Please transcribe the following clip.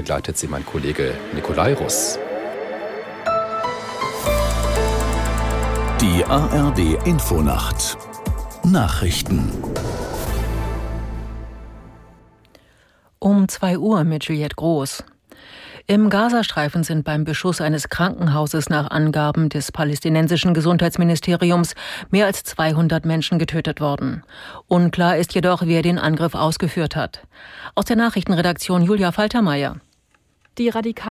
Begleitet sie mein Kollege Nikolai Russ. Die ARD Infonacht Nachrichten Um 2 Uhr mit Juliette Groß. Im Gazastreifen sind beim Beschuss eines Krankenhauses nach Angaben des palästinensischen Gesundheitsministeriums mehr als 200 Menschen getötet worden. Unklar ist jedoch, wer den Angriff ausgeführt hat. Aus der Nachrichtenredaktion Julia Faltermeier. Die radikal